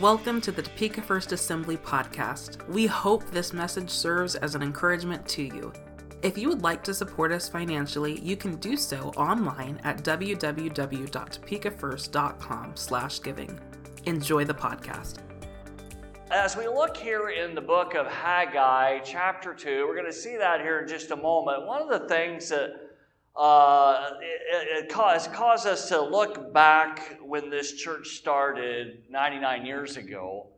Welcome to the Topeka First Assembly podcast. We hope this message serves as an encouragement to you. If you would like to support us financially, you can do so online at www.topekafirst.com/giving. Enjoy the podcast. As we look here in the book of Haggai, chapter 2, we're going to see that here in just a moment. One of the things that uh, it, it caused, caused us to look back when this church started 99 years ago.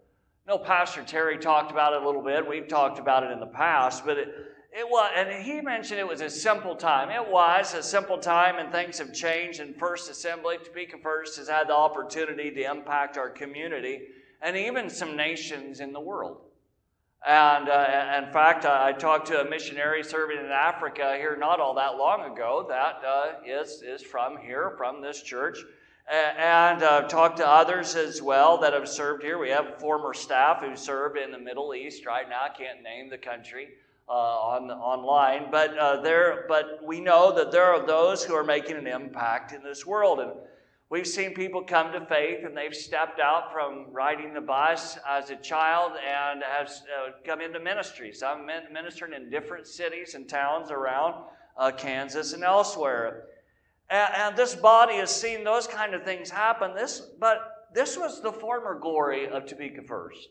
No, Pastor Terry talked about it a little bit. We've talked about it in the past, but it, it was, and he mentioned it was a simple time. It was a simple time, and things have changed. And First Assembly, Topeka First, has had the opportunity to impact our community and even some nations in the world. And uh, in fact, I talked to a missionary serving in Africa here not all that long ago that uh, is is from here, from this church, and uh, talked to others as well that have served here. We have former staff who serve in the Middle East right now. I can't name the country uh, on online, but uh, there, but we know that there are those who are making an impact in this world and We've seen people come to faith and they've stepped out from riding the bus as a child and have uh, come into ministry. Some ministering in different cities and towns around uh, Kansas and elsewhere. And, and, this body has seen those kind of things happen. This, but this was the former glory of Topeka First.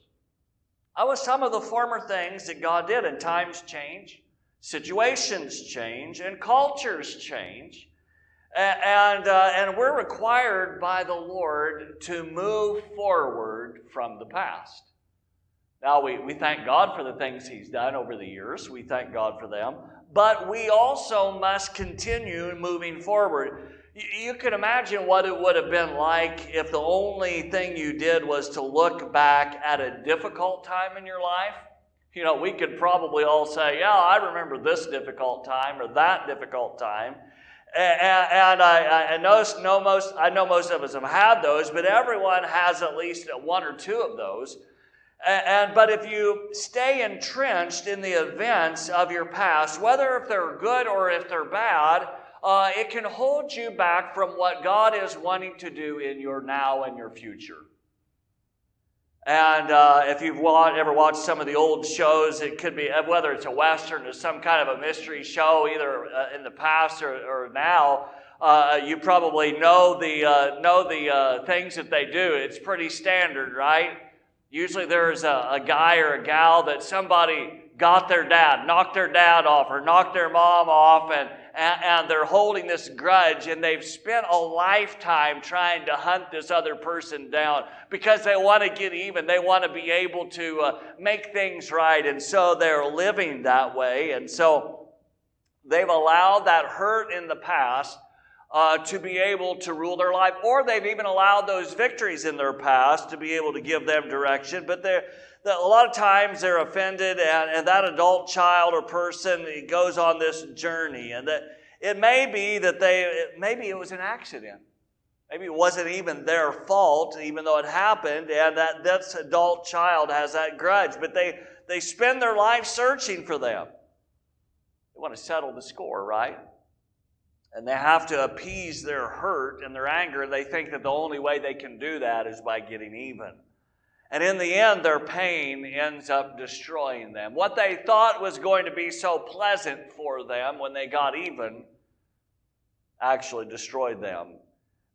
That was some of the former things that God did. And times change, situations change, and cultures change. And, uh, and we're required by the Lord to move forward from the past. Now, we, we thank God for the things He's done over the years. We thank God for them. But we also must continue moving forward. You, you can imagine what it would have been like if the only thing you did was to look back at a difficult time in your life. You know, we could probably all say, Yeah, I remember this difficult time or that difficult time. And, I, I, know, most, I know most of us have had those, but everyone has at least one or two of those. And, but if you stay entrenched in the events of your past, whether if they're good or if they're bad, uh, it can hold you back from what God is wanting to do in your now and your future. And uh, if you've ever watched some of the old shows, it could be uh, whether it's a western or some kind of a mystery show, either uh, in the past or, or now. Uh, you probably know the uh, know the uh, things that they do. It's pretty standard, right? Usually, there's a, a guy or a gal that somebody got their dad, knocked their dad off, or knocked their mom off, and and, and they're holding this grudge and they've spent a lifetime trying to hunt this other person down because they want to get even. They want to be able to uh, make things right. And so they're living that way. And so they've allowed that hurt in the past uh, to be able to rule their life, or they've even allowed those victories in their past to be able to give them direction. But they're that a lot of times they're offended, and, and that adult child or person goes on this journey, and that it may be that they, maybe it was an accident. Maybe it wasn't even their fault, even though it happened, and that this adult child has that grudge. But they, they spend their life searching for them. They want to settle the score, right? And they have to appease their hurt and their anger. They think that the only way they can do that is by getting even. And in the end, their pain ends up destroying them. What they thought was going to be so pleasant for them when they got even actually destroyed them.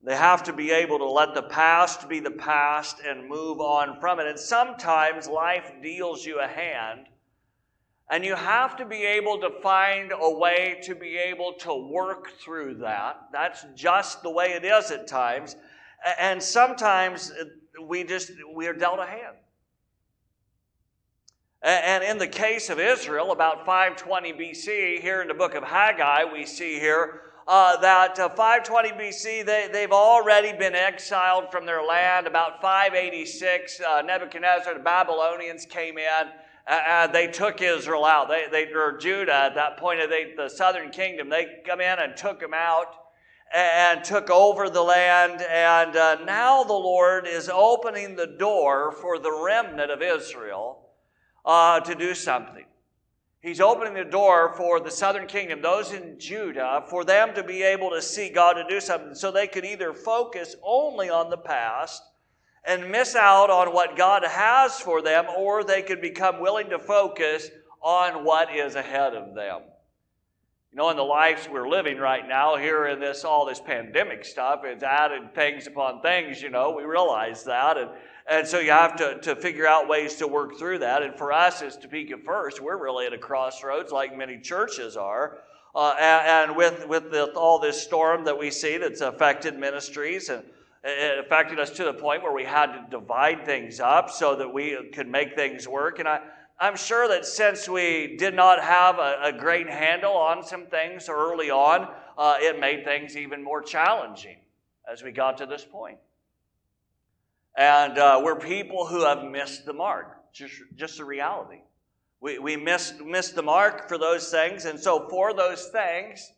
They have to be able to let the past be the past and move on from it. And sometimes life deals you a hand, and you have to be able to find a way to be able to work through that. That's just the way it is at times. And sometimes we just we are dealt a hand. And in the case of Israel, about 520 BC, here in the book of Haggai, we see here uh, that uh, 520 BC, they, they've already been exiled from their land. About 586, uh, Nebuchadnezzar, the Babylonians came in. And they took Israel out. They, they, or Judah at that point, they, the southern kingdom, they come in and took them out and took over the land. And uh, now the Lord is opening the door for the remnant of Israel uh, to do something. He's opening the door for the southern kingdom, those in Judah, for them to be able to see God to do something so they could either focus only on the past and miss out on what God has for them, or they could become willing to focus on what is ahead of them. You know, in the lives we're living right now, here in this all this pandemic stuff, it's added things upon things, you know, we realize that. And, and so you have to, to figure out ways to work through that. And for us as Topeka First, we're really at a crossroads like many churches are. Uh, and, and, with, with the, all this storm that we see that's affected ministries and it affected us to the point where we had to divide things up so that we could make things work. And I, I'm sure that since we did not have a, a great handle on some things early on, uh, it made things even more challenging as we got to this point. And uh, we're people who have missed the mark, just, just a reality. We, we missed, missed the mark for those things. And so, for those things,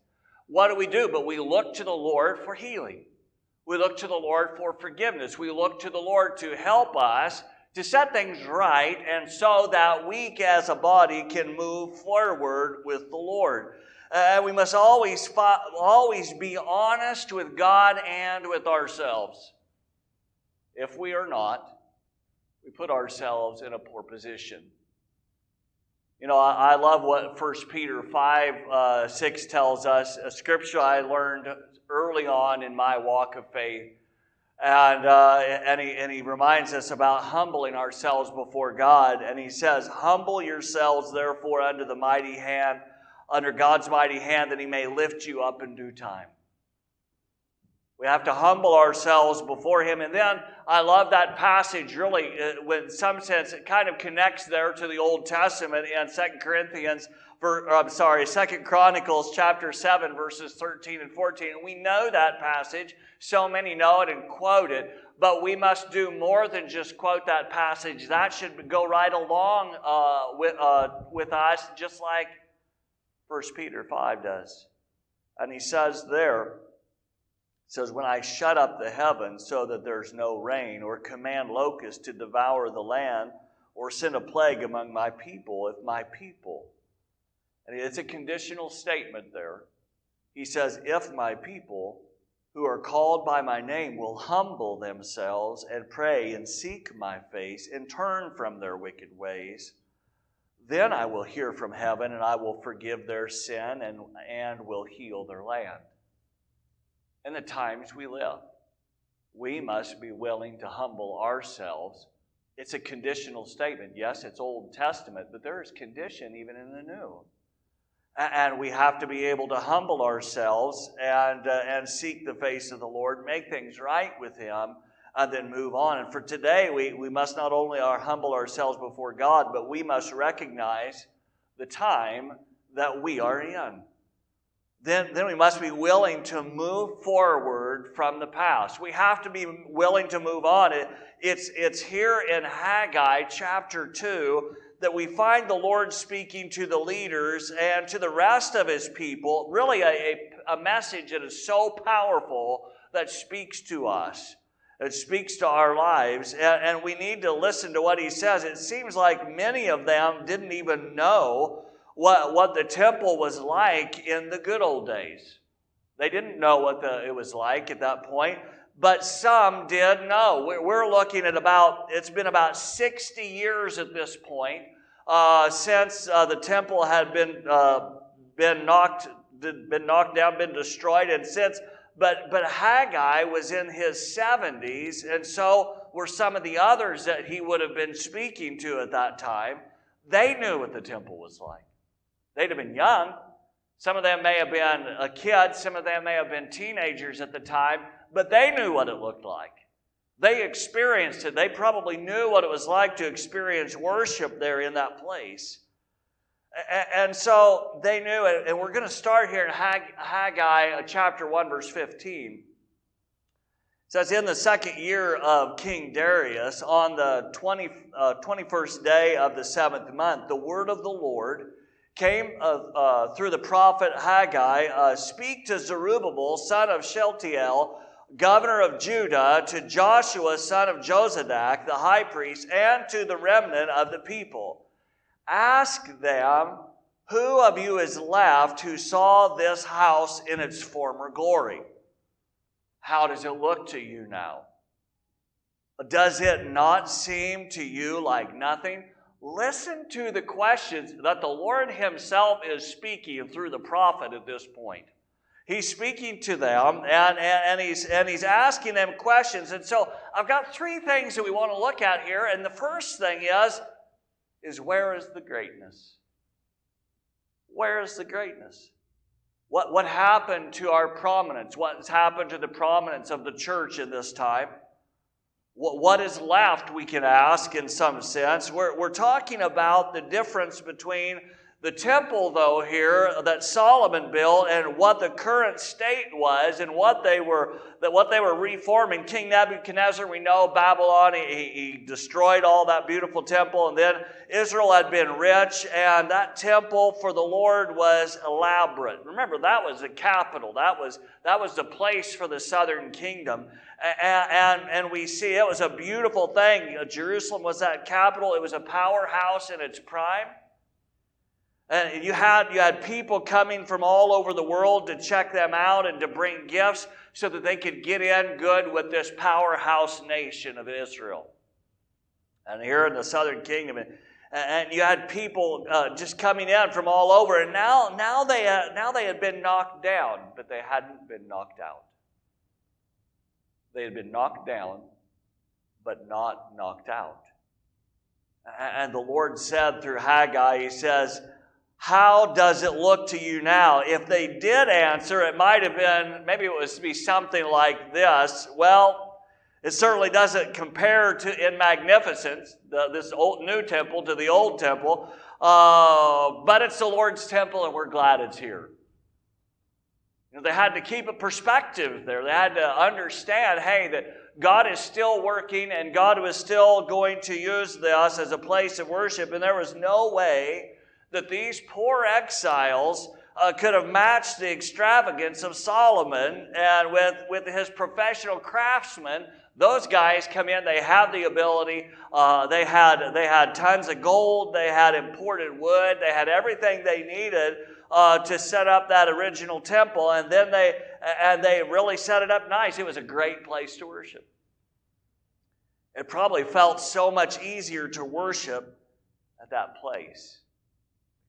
what do we do? But we look to the Lord for healing. We look to the Lord for forgiveness. We look to the Lord to help us to set things right, and so that we as a body can move forward with the Lord. Uh, we must always, always be honest with God and with ourselves. If we are not, we put ourselves in a poor position. You know, I, I love what 1 Peter 5 uh, 6 tells us, a scripture I learned early on in my walk of faith. And, uh, and, he, and he reminds us about humbling ourselves before God. And he says, Humble yourselves, therefore, under the mighty hand, under God's mighty hand, that he may lift you up in due time. We have to humble ourselves before him. And then I love that passage, really, uh, in some sense, it kind of connects there to the Old Testament in Second Corinthians I'm sorry, Second Chronicles chapter 7, verses 13 and 14. We know that passage. So many know it and quote it, but we must do more than just quote that passage. That should go right along uh, with, uh, with us, just like 1 Peter 5 does. And he says there, says, When I shut up the heavens so that there's no rain, or command locusts to devour the land, or send a plague among my people, if my people, and it's a conditional statement there. He says, If my people who are called by my name will humble themselves and pray and seek my face and turn from their wicked ways, then I will hear from heaven and I will forgive their sin and, and will heal their land. In the times we live, we must be willing to humble ourselves. It's a conditional statement. Yes, it's Old Testament, but there is condition even in the New and we have to be able to humble ourselves and, uh, and seek the face of the Lord, make things right with Him, and then move on. And for today, we, we must not only humble ourselves before God, but we must recognize the time that we are in. Then, then we must be willing to move forward from the past. We have to be willing to move on. It, it's, it's here in Haggai chapter 2 that we find the Lord speaking to the leaders and to the rest of his people, really a, a, message that is so powerful that speaks to us. It speaks to our lives, and, and we need to listen to what he says. It seems like many of them didn't even know what, what the temple was like in the good old days. They didn't know what the, it was like at that point but some did know. We're looking at about, it's been about 60 years at this point uh, since uh, the temple had been, uh, been, knocked, been knocked down, been destroyed, and since, but, but Haggai was in his 70s, and so were some of the others that he would have been speaking to at that time. They knew what the temple was like. They'd have been young. Some of them may have been a kid, some of them may have been teenagers at the time, but they knew what it looked like. They experienced it. They probably knew what it was like to experience worship there in that place. And so they knew it. And we're going to start here in Haggai uh, chapter 1, verse 15. It says, In the second year of King Darius, on the 20, uh, 21st day of the seventh month, the word of the Lord came uh, uh, through the prophet Haggai uh, Speak to Zerubbabel, son of Shealtiel, governor of Judah, to Joshua, son of Jozadak, the high priest, and to the remnant of the people. Ask them, Who of you is left who saw this house in its former glory? How does it look to you now? Does it not seem to you like nothing? Listen to the questions that the Lord Himself is speaking through the prophet at this point. He's speaking to them and, and, and, he's, and he's asking them questions. And so I've got three things that we want to look at here. And the first thing is, is where is the greatness? Where is the greatness? What, what happened to our prominence? What has happened to the prominence of the church in this time? What, what is left, we can ask in some sense. We're, we're talking about the difference between the temple, though, here that Solomon built and what the current state was and what they were that what they were reforming. King Nebuchadnezzar, we know Babylon, he, he destroyed all that beautiful temple, and then Israel had been rich, and that temple for the Lord was elaborate. Remember, that was the capital. That was that was the place for the southern kingdom. And, and, and we see it was a beautiful thing. Jerusalem was that capital. It was a powerhouse in its prime. And you had, you had people coming from all over the world to check them out and to bring gifts so that they could get in good with this powerhouse nation of Israel. And here in the southern kingdom, and you had people uh, just coming in from all over, and now, now, they, uh, now they had been knocked down, but they hadn't been knocked out. They had been knocked down, but not knocked out. And the Lord said through Haggai, He says, how does it look to you now? If they did answer, it might have been, maybe it was to be something like this. Well, it certainly doesn't compare to in magnificence, the, this old new temple to the old temple, uh, but it's the Lord's temple and we're glad it's here. You know, they had to keep a perspective there. They had to understand, hey, that God is still working and God was still going to use this as a place of worship, and there was no way that these poor exiles uh, could have matched the extravagance of Solomon and with, with his professional craftsmen. Those guys come in, they have the ability, uh, they, had, they had tons of gold, they had imported wood, they had everything they needed uh, to set up that original temple, and then they, and they really set it up nice. It was a great place to worship. It probably felt so much easier to worship at that place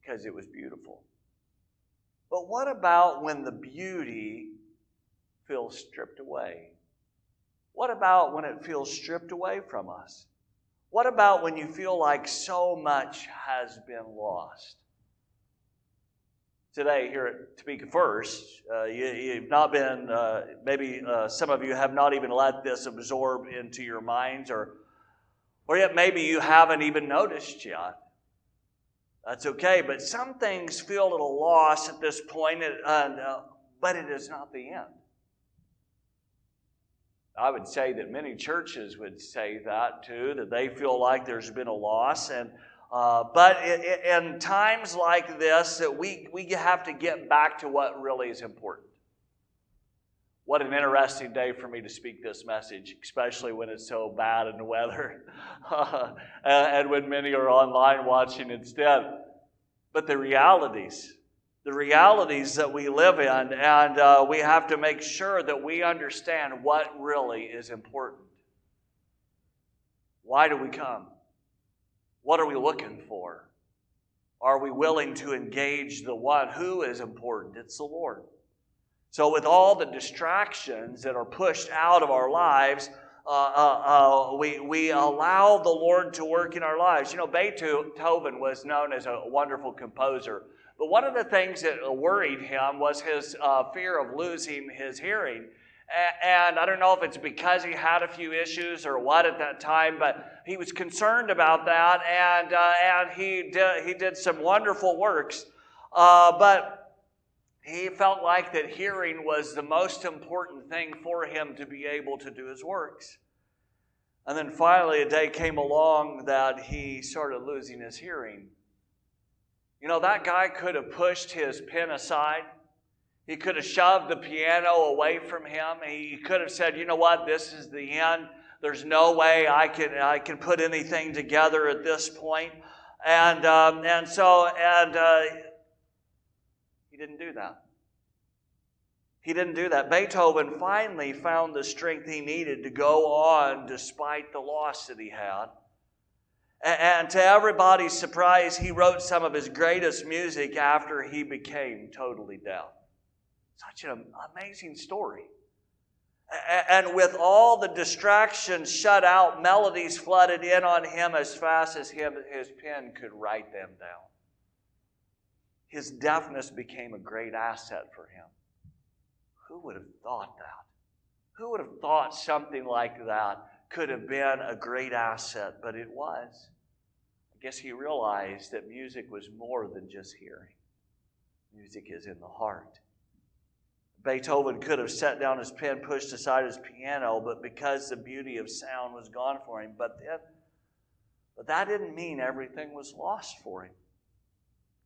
because it was beautiful. But what about when the beauty feels stripped away? What about when it feels stripped away from us? What about when you feel like so much has been lost? Today, here at Topeka First, uh, you, have not been, uh, maybe uh, some of you have not even let this absorb into your minds, or, or yet maybe you haven't even noticed yet. That's okay, but some things feel a little lost at this point, uh, but it is not the end. I would say that many churches would say that too, that they feel like there's been a loss. And, uh, but it, in times like this, that we, we have to get back to what really is important. What an interesting day for me to speak this message, especially when it's so bad in the weather and when many are online watching instead. But the realities, the realities that we live in, and uh, we have to make sure that we understand what really is important. Why do we come? What are we looking for? Are we willing to engage the one who is important? It's the Lord. So, with all the distractions that are pushed out of our lives, uh, uh, uh, we, we allow the Lord to work in our lives. You know, Beethoven was known as a wonderful composer. But one of the things that worried him was his uh, fear of losing his hearing. And I don't know if it's because he had a few issues or what at that time, but he was concerned about that, and, uh, and he, did, he did some wonderful works. Uh, but he felt like that hearing was the most important thing for him to be able to do his works. And then finally, a day came along that he started losing his hearing. You know, that guy could have pushed his pen aside. He could have shoved the piano away from him. He could have said, you know what, this is the end. There's no way I can, I can put anything together at this point. And, um, and so, and, uh, didn't do that. He didn't do that. Beethoven finally found the strength he needed to go on despite the loss that he had. And to everybody's surprise, he wrote some of his greatest music after he became totally deaf. Such an amazing story. And with all the distractions shut out, melodies flooded in on him as fast as his pen could write them down. His deafness became a great asset for him. Who would have thought that? Who would have thought something like that could have been a great asset? But it was. I guess he realized that music was more than just hearing, music is in the heart. Beethoven could have set down his pen, pushed aside his piano, but because the beauty of sound was gone for him. But, then, but that didn't mean everything was lost for him.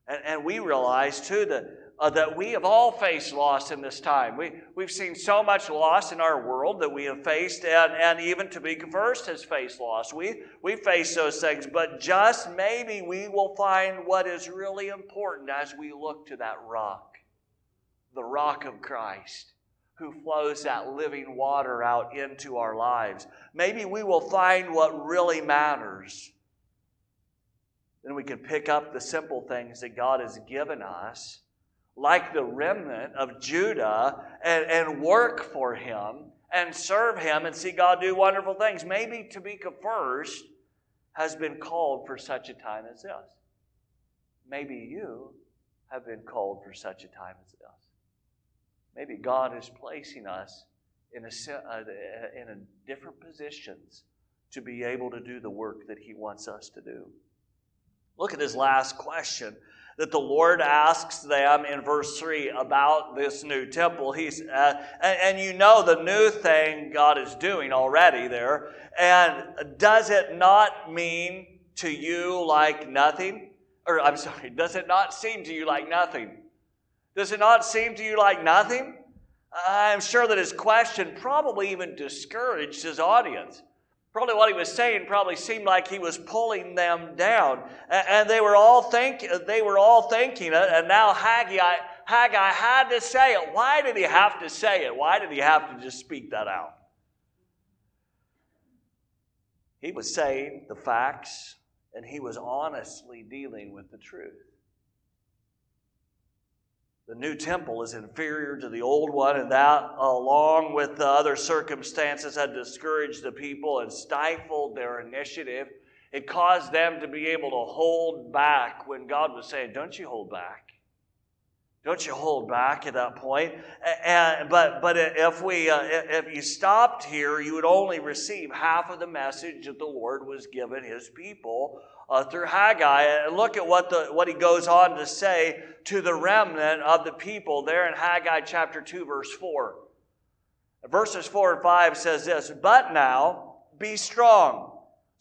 And, and we realize, too, that, uh, that we have all faced loss in this time. We, we've seen so much loss in our world that we have faced, and, and even to be conversed has faced loss. We, we face those things, but just maybe we will find what is really important as we look to that rock the rock of Christ who flows that living water out into our lives. Maybe we will find what really matters. Then we can pick up the simple things that God has given us, like the remnant of Judah, and, and work for Him and serve Him and see God do wonderful things. Maybe Topeka First has been called for such a time as this. Maybe you have been called for such a time as this. Maybe God is placing us in a, uh, in a different positions to be able to do the work that He wants us to do. Look at his last question that the Lord asks them in verse 3 about this new temple. He's, uh, and, and, you know the new thing God is doing already there. And does it not mean to you like nothing? Or I'm sorry, does it not seem to you like nothing? Does it not seem to you like nothing? I'm sure that his question probably even discouraged his audience. Probably what he was saying probably seemed like he was pulling them down. And they were all think they were all thinking it, and now Haggai, Haggai had to say it. Why did he have to say it? Why did he have to just speak that out? He was saying the facts, and he was honestly dealing with the truth. The new temple is inferior to the old one, and that, along with the other circumstances, had discouraged the people and stifled their initiative. It caused them to be able to hold back when God was saying, Don't you hold back. Don't you hold back at that point. And, but, but if, we, uh, if you stopped here, you would only receive half of the message that the Lord was giving his people uh, through Haggai. And look at what, the, what he goes on to say to the remnant of the people there in Haggai chapter 2, verse 4. Verses 4 and 5 says this But now be strong,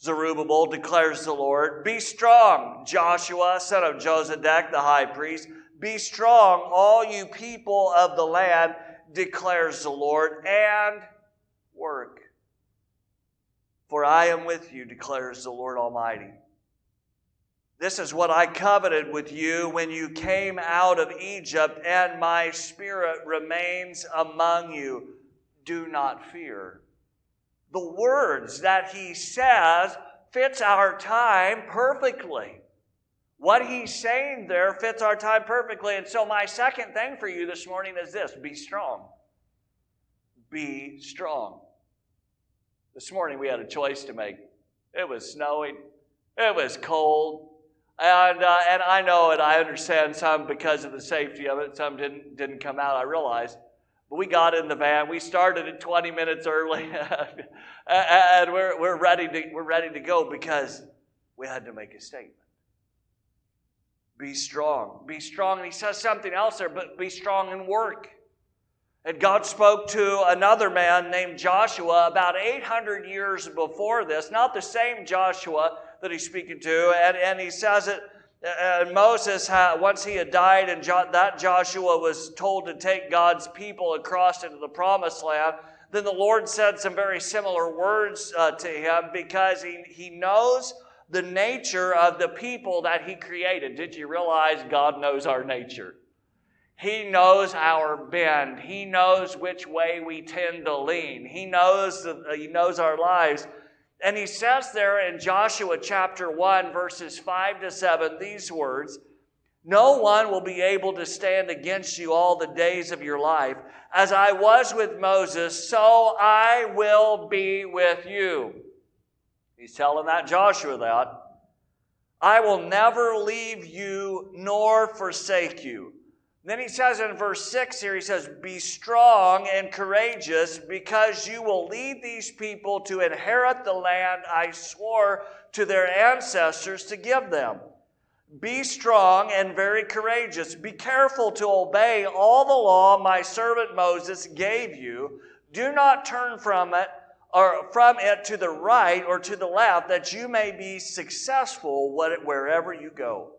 Zerubbabel declares the Lord. Be strong, Joshua, son of Jozadak, the high priest. Be strong, all you people of the land, declares the Lord, and work. For I am with you, declares the Lord Almighty. This is what I coveted with you when you came out of Egypt, and my spirit remains among you. Do not fear. The words that he says fits our time perfectly. What he's saying there fits our time perfectly. And so, my second thing for you this morning is this be strong. Be strong. This morning we had a choice to make. It was snowing, it was cold, and, uh, and I know and I understand some because of the safety of it, some didn't, didn't come out, I realized. But we got in the van. We started at 20 minutes early, and we're, we're, ready to, we're ready to go because we had to make a statement. Be strong. Be strong. And he says something else there, but be strong and work. And God spoke to another man named Joshua about 800 years before this, not the same Joshua that he's speaking to. And, and he says it, uh, Moses, had, once he had died, and jo- that Joshua was told to take God's people across into the promised land, then the Lord said some very similar words uh, to him because he, he knows the nature of the people that he created. Did you realize God knows our nature? He knows our bend. He knows which way we tend to lean. He knows, uh, he knows our lives. And he says there in Joshua chapter 1, verses 5 to 7, these words No one will be able to stand against you all the days of your life. As I was with Moses, so I will be with you. He's telling that Joshua that. I will never leave you nor forsake you. Then he says in verse 6 here, he says, Be strong and courageous because you will lead these people to inherit the land I swore to their ancestors to give them. Be strong and very courageous. Be careful to obey all the law my servant Moses gave you. Do not turn from it or from it to the right or to the left that you may be successful wherever you go.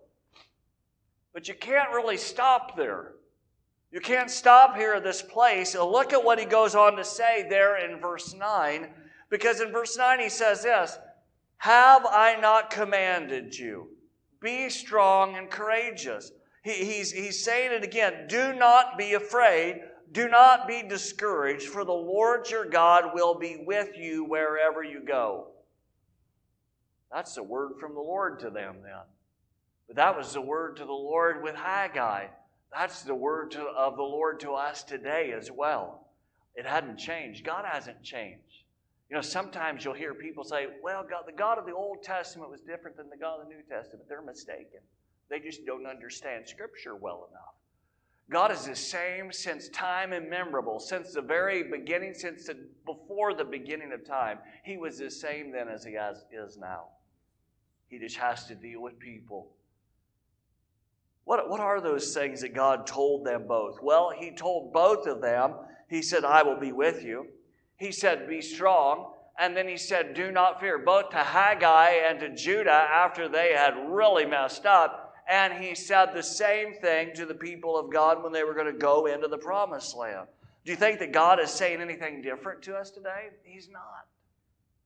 But you can't really stop there. You can't stop here at this place. Look at what he goes on to say there in verse 9, because in verse 9 he says this Have I not commanded you? Be strong and courageous. He, he's, he's saying it again. Do not be afraid. Do not be discouraged, for the Lord your God will be with you wherever you go. That's the word from the Lord to them then. But that was the word to the Lord with Haggai. That's the word to, of the Lord to us today as well. It hadn't changed. God hasn't changed. You know, sometimes you'll hear people say, well, God, the God of the Old Testament was different than the God of the New Testament. They're mistaken. They just don't understand Scripture well enough. God is the same since time immemorable, since the very beginning, since the, before the beginning of time. He was the same then as he has, is now. He just has to deal with people what, what are those things that God told them both? Well, He told both of them, He said, I will be with you. He said, Be strong. And then He said, Do not fear, both to Haggai and to Judah after they had really messed up. And He said the same thing to the people of God when they were going to go into the promised land. Do you think that God is saying anything different to us today? He's not.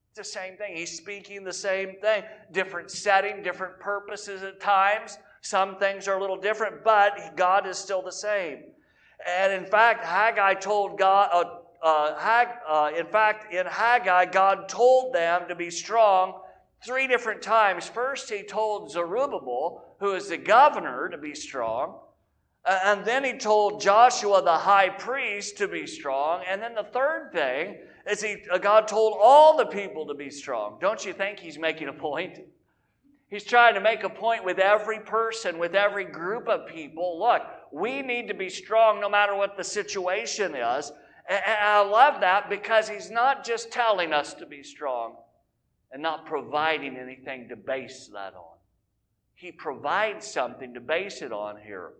It's the same thing. He's speaking the same thing, different setting, different purposes at times. Some things are a little different, but God is still the same. And in fact, Haggai told God, uh, uh, Hag, uh, in fact, in Haggai, God told them to be strong three different times. First, he told Zerubbabel, who is the governor, to be strong. And then he told Joshua, the high priest, to be strong. And then the third thing is he, uh, God told all the people to be strong. Don't you think he's making a point? He's trying to make a point with every person, with every group of people. Look, we need to be strong no matter what the situation is. And I love that because he's not just telling us to be strong and not providing anything to base that on. He provides something to base it on here.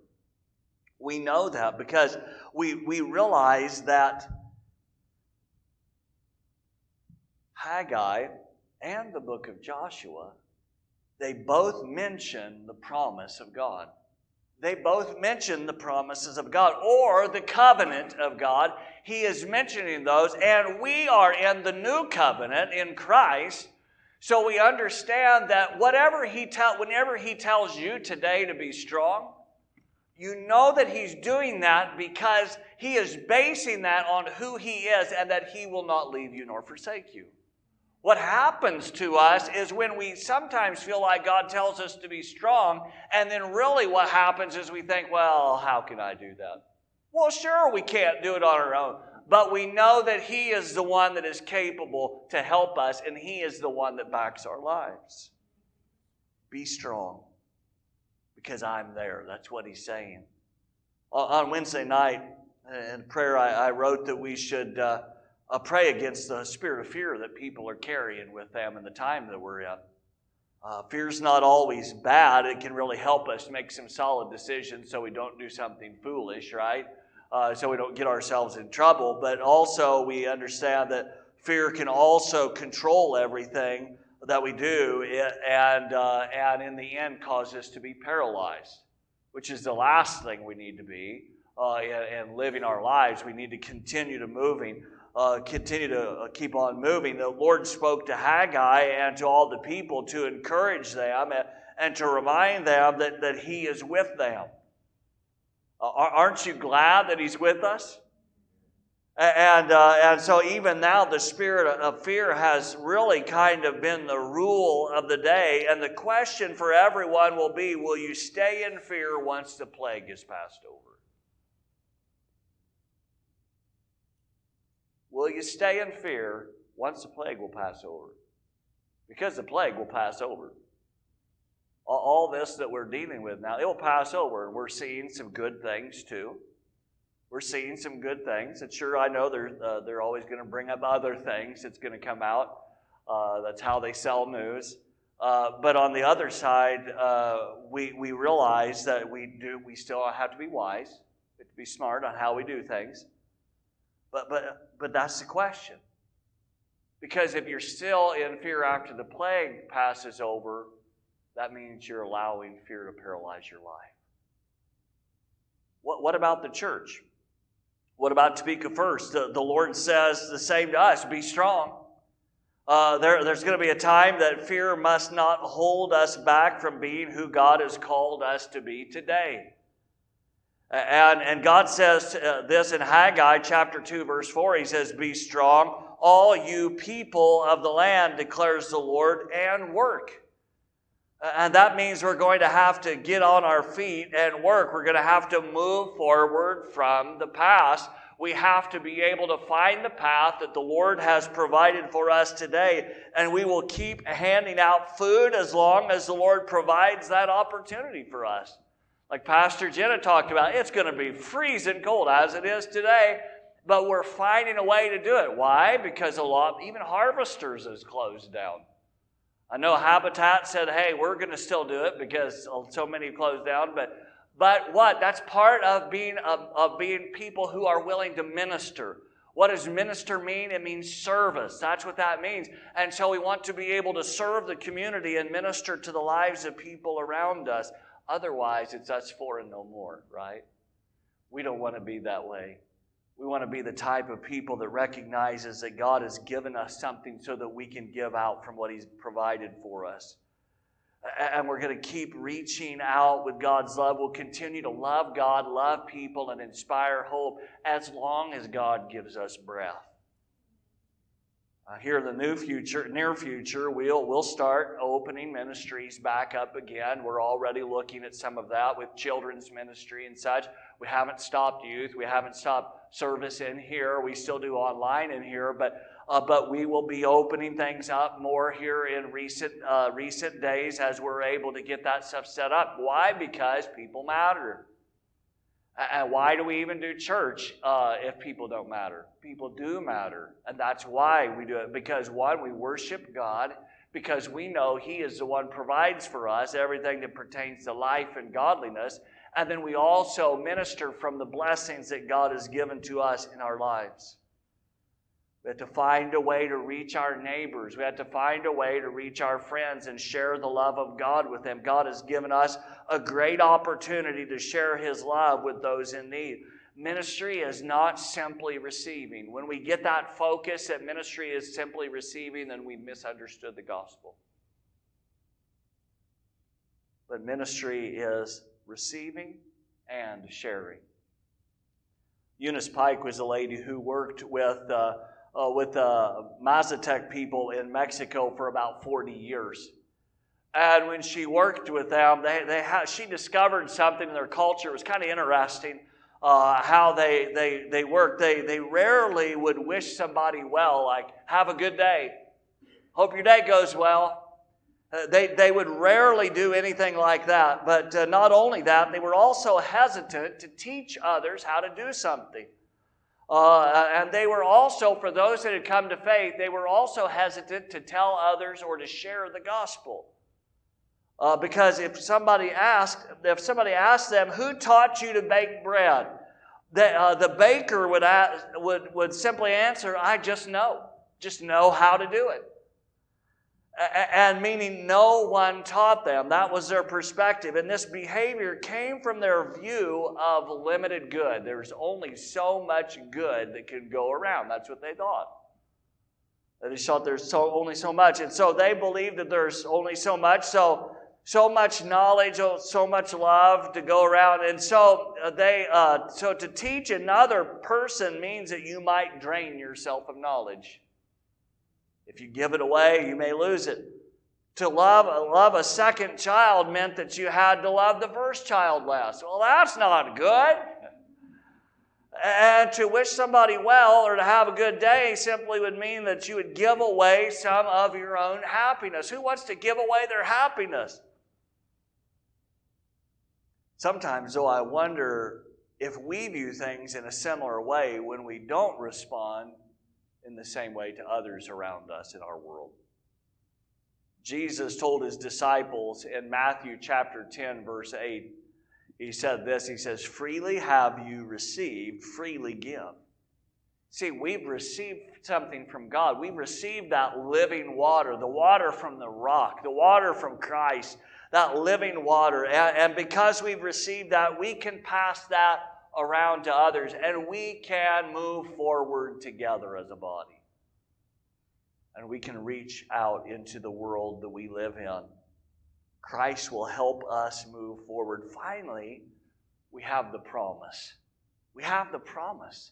We know that because we, we realize that Haggai and the book of Joshua they both mention the promise of God. They both mention the promises of God or the covenant of God. He is mentioning those, and we are in the new covenant in Christ. So we understand that whatever he tell, whenever he tells you today to be strong, you know that he's doing that because he is basing that on who he is and that he will not leave you nor forsake you. What happens to us is when we sometimes feel like God tells us to be strong, and then really what happens is we think, well, how can I do that? Well, sure, we can't do it on our own, but we know that He is the one that is capable to help us, and He is the one that backs our lives. Be strong because I'm there. That's what He's saying. On Wednesday night in prayer, I, wrote that we should. Uh, uh, pray against the spirit of fear that people are carrying with them in the time that we're in. Uh, fear's not always bad. It can really help us make some solid decisions so we don't do something foolish, right? Uh, so we don't get ourselves in trouble. But also, we understand that fear can also control everything that we do and, uh, and in the end cause us to be paralyzed, which is the last thing we need to be uh, in, in living our lives. We need to continue to moving uh, continue to uh, keep on moving. The Lord spoke to Haggai and to all the people to encourage them and, and to remind them that, that He is with them. Aren't you glad that He's with us? And, uh, and so, even now, the spirit of fear has really kind of been the rule of the day. And the question for everyone will be Will you stay in fear once the plague is passed over? Will you stay in fear once the plague will pass over? Because the plague will pass over. All this that we're dealing with now, it will pass over, and we're seeing some good things too. We're seeing some good things. And sure, I know they're, uh, they're always going to bring up other things that's going to come out. Uh, that's how they sell news. Uh, but on the other side, uh, we, we realize that we, do, we still have to be wise, to be smart on how we do things. But, but, but that's the question. Because if you're still in fear after the plague passes over, that means you're allowing fear to paralyze your life. What, what about the church? What about Topeka First? The, the Lord says the same to us be strong. Uh, there, there's going to be a time that fear must not hold us back from being who God has called us to be today. And, and God says uh, this in Haggai chapter 2, verse 4. He says, Be strong, all you people of the land, declares the Lord, and work. Uh, and that means we're going to have to get on our feet and work. We're going to have to move forward from the past. We have to be able to find the path that the Lord has provided for us today. And we will keep handing out food as long as the Lord provides that opportunity for us. Like Pastor Jenna talked about, it's going to be freezing cold as it is today, but we're finding a way to do it. Why? Because a lot, even Harvesters is closed down. I know Habitat said, hey, we're going to still do it because so many closed down, but but what? That's part of being of, of being people who are willing to minister. What does minister mean? It means service. That's what that means. And so we want to be able to serve the community and minister to the lives of people around us. Otherwise, it's us four and no more, right? We don't want to be that way. We want to be the type of people that recognizes that God has given us something so that we can give out from what He's provided for us. And we're going to keep reaching out with God's love. We'll continue to love God, love people, and inspire hope as long as God gives us breath. Uh, here in the new future, near future, we'll, we'll start opening ministries back up again. We're already looking at some of that with children's ministry and such. We haven't stopped youth. We haven't stopped service in here. We still do online in here, but uh, but we will be opening things up more here in recent uh, recent days as we're able to get that stuff set up. Why? Because people matter. And why do we even do church uh, if people don't matter? People do matter. And that's why we do it. Because, one, we worship God because we know He is the one provides for us everything that pertains to life and godliness. And then we also minister from the blessings that God has given to us in our lives. We have to find a way to reach our neighbors. We have to find a way to reach our friends and share the love of God with them. God has given us a great opportunity to share His love with those in need. Ministry is not simply receiving. When we get that focus that ministry is simply receiving, then we've misunderstood the gospel. But ministry is receiving and sharing. Eunice Pike was a lady who worked with. Uh, uh, with the uh, Mazatec people in Mexico for about 40 years. And when she worked with them, they, they ha- she discovered something in their culture. It was kind of interesting uh, how they, they, they worked. They, they rarely would wish somebody well, like, have a good day. Hope your day goes well. Uh, they, they would rarely do anything like that. But uh, not only that, they were also hesitant to teach others how to do something. Uh, and they were also, for those that had come to faith, they were also hesitant to tell others or to share the gospel. Uh, because if somebody asked, if somebody asked them, "Who taught you to bake bread?" the, uh, the baker would, ask, would would simply answer, "I just know, just know how to do it." and meaning no one taught them. That was their perspective. And this behavior came from their view of limited good. There's only so much good that can go around. That's what they thought. They thought there's so, only so much. And so they believed that there's only so much. So so much knowledge, oh, so much love to go around, and so uh, they uh, so to teach another person means that you might drain yourself of knowledge. If you give it away, you may lose it. To love love a second child meant that you had to love the first child less. Well, that's not good. And to wish somebody well or to have a good day simply would mean that you would give away some of your own happiness. Who wants to give away their happiness? Sometimes, though, I wonder if we view things in a similar way when we don't respond in the same way to others around us in our world. Jesus told his disciples in Matthew chapter 10, verse 8, he said this He says, Freely have you received, freely give. See, we've received something from God. We've received that living water, the water from the rock, the water from Christ that living water. And, and because we've received that, we can pass that around to others and we can move forward together as a body. And we can reach out into the world that we live in. Christ will help us move forward. Finally, we have the promise. We have the promise.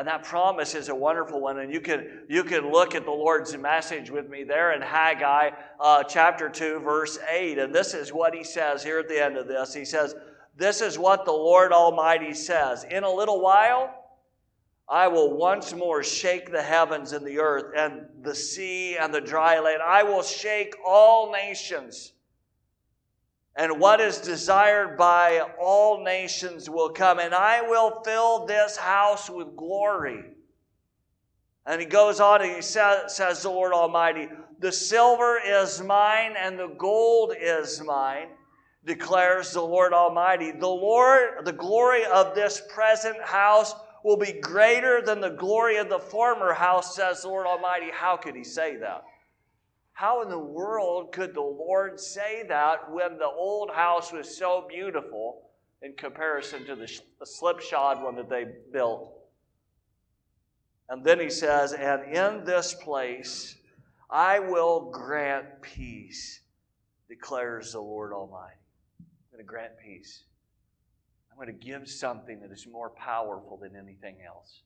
And that promise is a wonderful one. And you can, you can look at the Lord's message with me there in Haggai uh, chapter 2, verse 8. And this is what he says here at the end of this. He says, This is what the Lord Almighty says. In a little while, I will once more shake the heavens and the earth and the sea and the dry land. I will shake all nations and what is desired by all nations will come, and I will fill this house with glory. And he goes on and he says, says the Lord Almighty, The silver is mine and the gold is mine, declares the Lord Almighty. The Lord, the glory of this present house will be greater than the glory of the former house, says the Lord Almighty. How could he say that? How in the world could the Lord say that when the old house was so beautiful in comparison to the, slipshod one that they built? And then he says, And in this place I will grant peace, declares the Lord Almighty. I'm going to grant peace. I'm going to give something that is more powerful than anything else.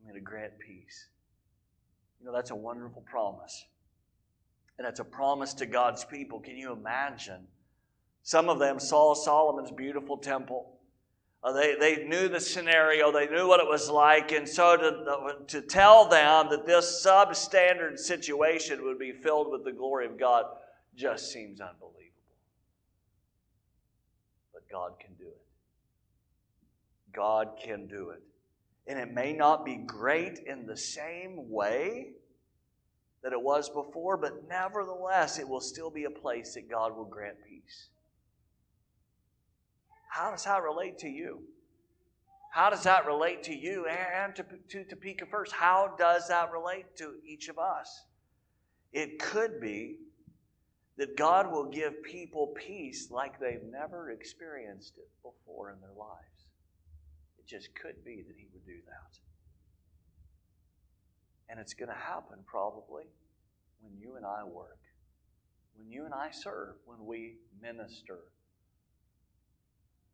I'm going to grant peace. You know, that's a wonderful promise. And it's a promise to God's people. Can you imagine? Some of them saw Solomon's beautiful temple. Uh, they, they knew the scenario, they knew what it was like, and so to, to tell them that this substandard situation would be filled with the glory of God just seems unbelievable. But God can do it. God can do it. And it may not be great in the same way it was before, but nevertheless, it will still be a place that God will grant peace. How does that relate to you? How does that relate to you and to, to Topeka First? How does that relate to each of us? It could be that God will give people peace like they've never experienced it before in their lives. It just could be that He would do that. And it's going to happen probably when you and I work, when you and I serve, when we minister.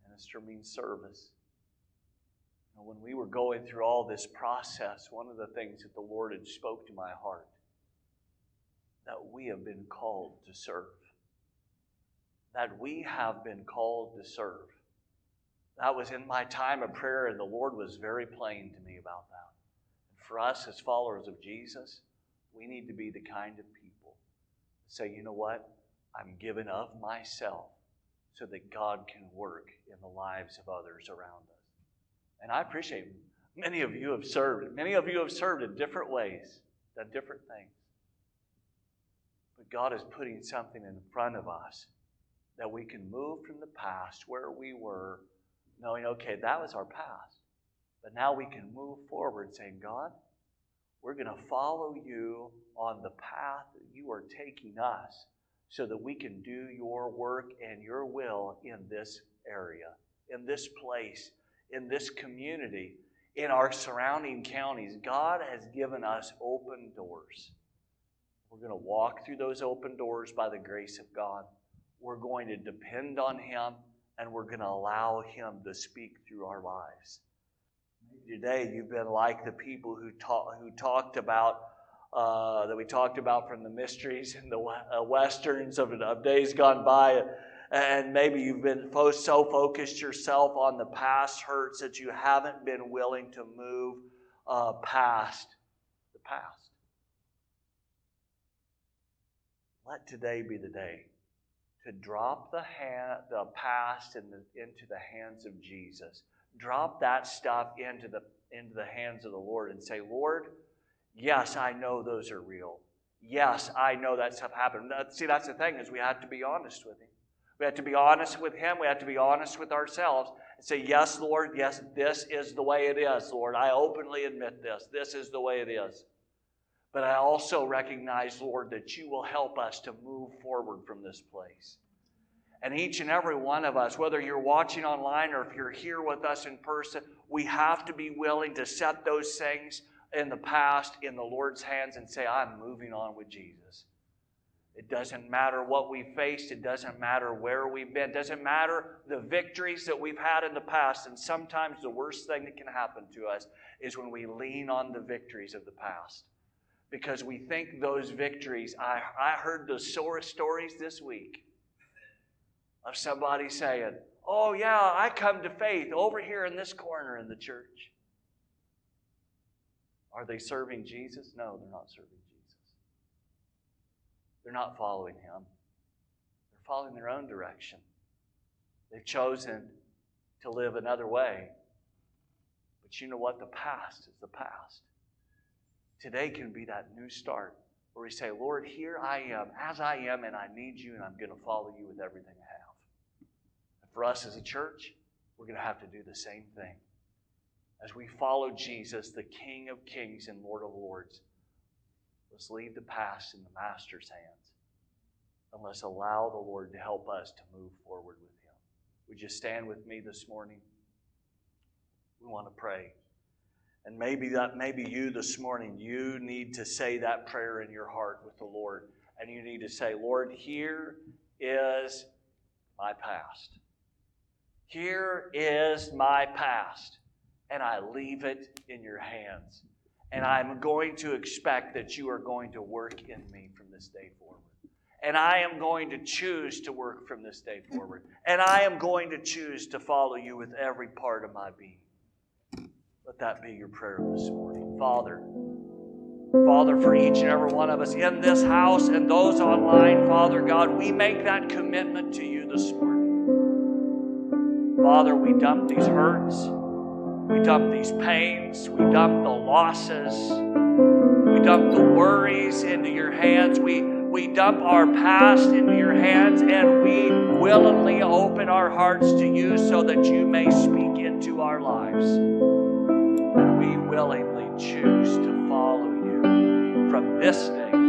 Minister means service. And when we were going through all this process, one of the things that the Lord had spoke to my heart that we have been called to serve. That we have been called to serve. That was in my time of prayer, and the Lord was very plain to me about that for us as followers of Jesus, we need to be the kind of people say, you know what? I'm giving of myself so that God can work in the lives of others around us. And I appreciate many of you have served. Many of you have served in different ways, done different things. But God is putting something in front of us that we can move from the past where we were, knowing, okay, that was our past. But now we can move forward saying, God, we're going to follow you on the path that you are taking us so that we can do your work and your will in this area, in this place, in this community, in our surrounding counties. God has given us open doors. We're going to walk through those open doors by the grace of God. we're going to depend on Him and we're going to allow Him to speak through our lives. Today, you've been like the people who, talk, who talked about, uh, that we talked about from the mysteries and the uh, westerns of, of days gone by. And maybe you've been so focused yourself on the past hurts that you haven't been willing to move uh, past the past. Let today be the day to drop the, hand, the past in the, into the hands of Jesus. Drop that stuff into the, into the hands of the Lord and say, Lord, yes, I know those are real. Yes, I know that stuff happened. See, that's the thing is we have to be honest with Him. We have to be honest with Him. We have to be honest with ourselves and say, Yes, Lord, yes, this is the way it is, Lord. I openly admit this. This is the way it is. But I also recognize, Lord, that you will help us to move forward from this place. And each and every one of us, whether you're watching online or if you're here with us in person, we have to be willing to set those things in the past in the Lord's hands and say, I'm moving on with Jesus. It doesn't matter what we faced. It doesn't matter where we've been. It doesn't matter the victories that we've had in the past. And sometimes the worst thing that can happen to us is when we lean on the victories of the past because we think those victories. I, I heard the sorest stories this week of somebody saying, Oh, yeah, I come to faith over here in this corner in the church. Are they serving Jesus? No, they're not serving Jesus. They're not following Him, they're following their own direction. They've chosen to live another way. But you know what? The past is the past. Today can be that new start where we say, Lord, here I am, as I am, and I need you, and I'm going to follow you with everything for us as a church, we're going to have to do the same thing. As we follow Jesus, the King of Kings and Lord of Lords, let's leave the past in the Master's hands and let's allow the Lord to help us to move forward with Him. Would you stand with me this morning? We want to pray. And maybe that maybe you this morning, you need to say that prayer in your heart with the Lord. And you need to say, Lord, here is my past. Here is my past. And I leave it in your hands. And I'm going to expect that you are going to work in me from this day forward. And I am going to choose to work from this day forward. And I am going to choose to follow you with every part of my being. Let that be your prayer this morning. Father, Father, for each and every one of us in this house and those online, Father God, we make that commitment to you this morning. Father, we dump these hurts, we dump these pains, we dump the losses, we dump the worries into your hands. We, we dump our past into your hands and we willingly open our hearts to you so that you may speak into our lives. And we willingly choose to follow you from this day